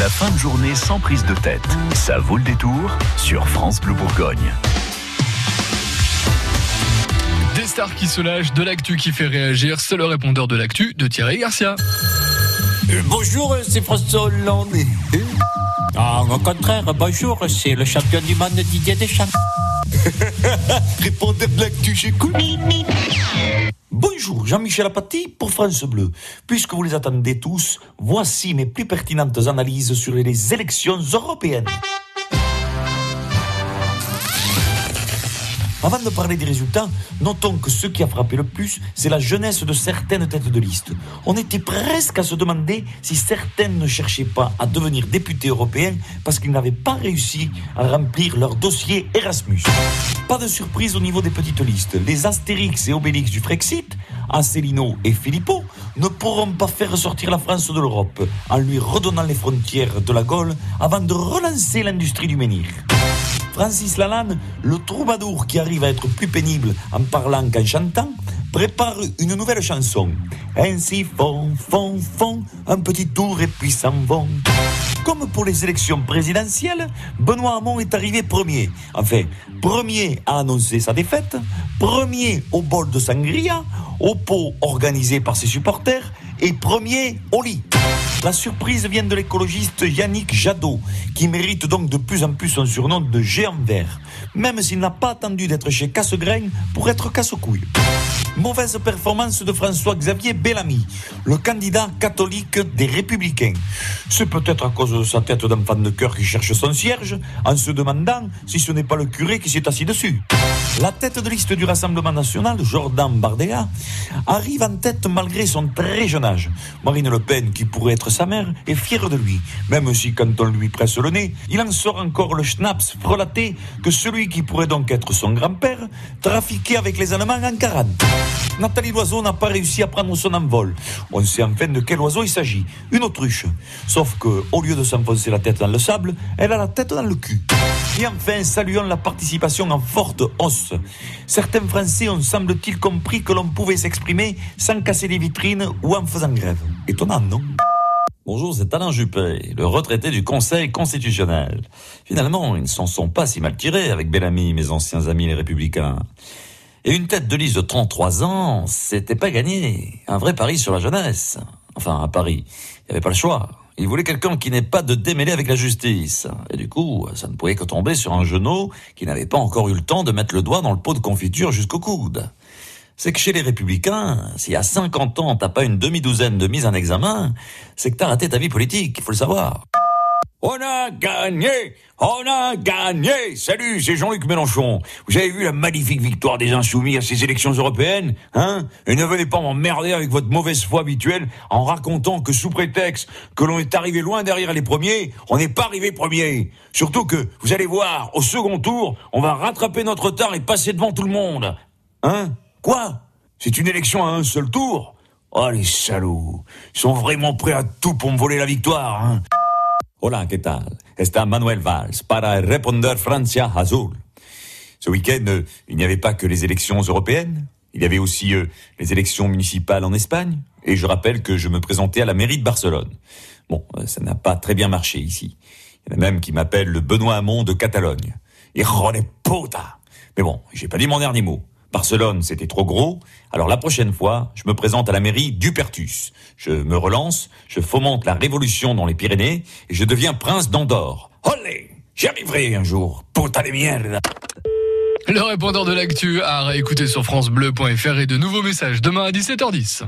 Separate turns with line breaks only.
La fin de journée sans prise de tête. Ça vaut le détour sur France Bleu Bourgogne.
Des stars qui se lâchent, de l'actu qui fait réagir, c'est le répondeur de l'actu de Thierry Garcia.
Euh, bonjour, c'est François Hollande. Ah, au contraire, bonjour, c'est le champion du monde Didier Deschamps.
Répondeur de l'actu, j'écoute. Bonjour, Jean-Michel Apathy pour France Bleu. Puisque vous les attendez tous, voici mes plus pertinentes analyses sur les élections européennes. Avant de parler des résultats, notons que ce qui a frappé le plus, c'est la jeunesse de certaines têtes de liste. On était presque à se demander si certaines ne cherchaient pas à devenir députés européens parce qu'ils n'avaient pas réussi à remplir leur dossier Erasmus. Pas de surprise au niveau des petites listes. Les Astérix et Obélix du Frexit, Asselineau et Philippot, ne pourront pas faire ressortir la France de l'Europe en lui redonnant les frontières de la Gaule avant de relancer l'industrie du menhir. Francis Lalanne, le troubadour qui arrive à être plus pénible en parlant qu'en chantant, prépare une nouvelle chanson. Ainsi font, font, font, un petit tour et puis s'en vont. Comme pour les élections présidentielles, Benoît Hamon est arrivé premier. Enfin, premier à annoncer sa défaite, premier au bol de sangria, au pot organisé par ses supporters, et premier au lit. La surprise vient de l'écologiste Yannick Jadot, qui mérite donc de plus en plus son surnom de géant vert, même s'il n'a pas attendu d'être chez Cassegrain pour être casse-couille. Mauvaise performance de François-Xavier Bellamy, le candidat catholique des Républicains. C'est peut-être à cause de sa tête d'enfant de cœur qui cherche son cierge, en se demandant si ce n'est pas le curé qui s'est assis dessus. La tête de liste du Rassemblement national, Jordan Bardella, arrive en tête malgré son très jeune âge. Marine Le Pen, qui pourrait être sa mère, est fière de lui, même si quand on lui presse le nez, il en sort encore le schnaps frelaté que celui qui pourrait donc être son grand-père trafiquait avec les Allemands en 40. Nathalie Loiseau n'a pas réussi à prendre son envol. On sait enfin de quel oiseau il s'agit. Une autruche. Sauf que, au lieu de s'enfoncer la tête dans le sable, elle a la tête dans le cul. Et enfin, saluons la participation en forte hausse. Certains Français ont semble-t-il compris que l'on pouvait s'exprimer sans casser des vitrines ou en faisant grève. Étonnant, non?
Bonjour, c'est Alain Juppé, le retraité du Conseil constitutionnel. Finalement, ils ne s'en sont pas si mal tirés avec Bellamy, mes anciens amis les républicains. Et une tête de liste de 33 ans, c'était pas gagné. Un vrai pari sur la jeunesse. Enfin, un pari. Il n'y avait pas le choix. Il voulait quelqu'un qui n'ait pas de démêlé avec la justice. Et du coup, ça ne pouvait que tomber sur un genou qui n'avait pas encore eu le temps de mettre le doigt dans le pot de confiture jusqu'au coude. C'est que chez les républicains, si à 50 ans t'as pas une demi-douzaine de mises en examen, c'est que t'as raté ta vie politique, il faut le savoir.
On a gagné! On a gagné! Salut, c'est Jean-Luc Mélenchon. Vous avez vu la magnifique victoire des Insoumis à ces élections européennes Hein? Et ne venez pas m'emmerder avec votre mauvaise foi habituelle en racontant que sous prétexte que l'on est arrivé loin derrière les premiers, on n'est pas arrivé premier. Surtout que, vous allez voir, au second tour, on va rattraper notre retard et passer devant tout le monde. Hein? Quoi? C'est une élection à un seul tour? Oh les salauds! Ils sont vraiment prêts à tout pour me voler la victoire, hein?
Hola, ¿qué tal? Está Manuel Valls para Responder Francia Azul. Ce week-end, euh, il n'y avait pas que les élections européennes, il y avait aussi euh, les élections municipales en Espagne, et je rappelle que je me présentais à la mairie de Barcelone. Bon, euh, ça n'a pas très bien marché ici. Il y en a même qui m'appellent le Benoît Hamon de Catalogne.
De puta
Mais bon, j'ai pas dit mon dernier mot. Barcelone, c'était trop gros. Alors la prochaine fois, je me présente à la mairie d'Upertus. Je me relance, je fomente la révolution dans les Pyrénées et je deviens prince d'Andorre.
Olé J'y arriverai un jour. Puta de merde
Le répondeur de l'actu à réécouter sur francebleu.fr et de nouveaux messages demain à 17h10.